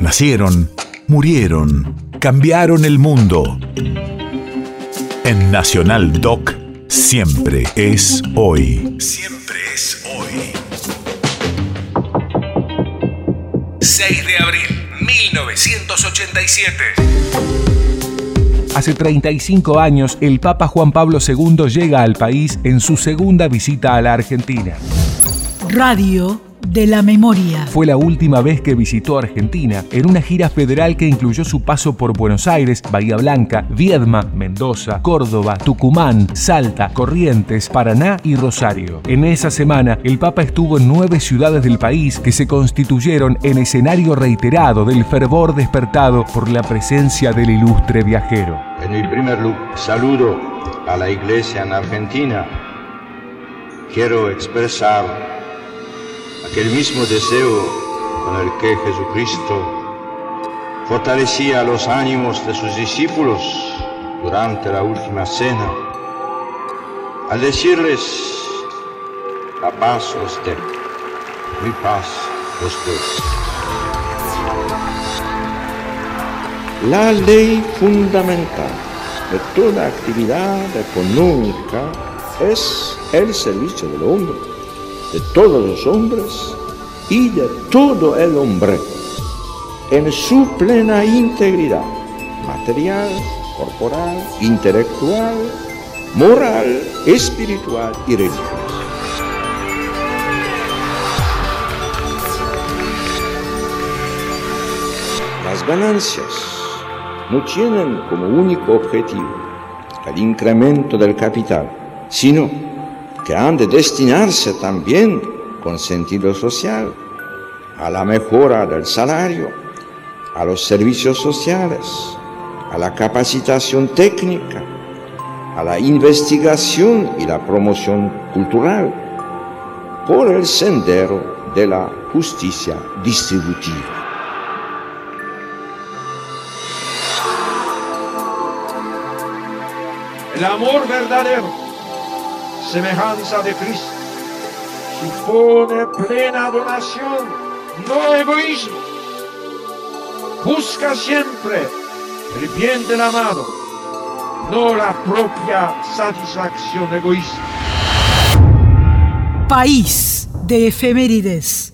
Nacieron, murieron, cambiaron el mundo. En Nacional Doc, siempre es hoy. Siempre es hoy. 6 de abril, 1987. Hace 35 años, el Papa Juan Pablo II llega al país en su segunda visita a la Argentina. Radio de la memoria. Fue la última vez que visitó Argentina en una gira federal que incluyó su paso por Buenos Aires, Bahía Blanca, Viedma, Mendoza, Córdoba, Tucumán, Salta, Corrientes, Paraná y Rosario. En esa semana, el Papa estuvo en nueve ciudades del país que se constituyeron en escenario reiterado del fervor despertado por la presencia del ilustre viajero. En mi primer saludo a la iglesia en Argentina. Quiero expresar aquel mismo deseo con el que Jesucristo fortalecía los ánimos de sus discípulos durante la última cena, al decirles, la paz os dé, mi paz os doy. La ley fundamental de toda actividad económica es el servicio del hombre de todos los hombres y de todo el hombre en su plena integridad material, corporal, intelectual, moral, espiritual y religiosa. Las ganancias no tienen como único objetivo el incremento del capital, sino que han de destinarse también con sentido social a la mejora del salario, a los servicios sociales, a la capacitación técnica, a la investigación y la promoción cultural, por el sendero de la justicia distributiva. El amor verdadero semejanza de Cristo, supone plena donación, no egoísmo. Busca siempre el bien del amado, no la propia satisfacción egoísta. País de efemérides.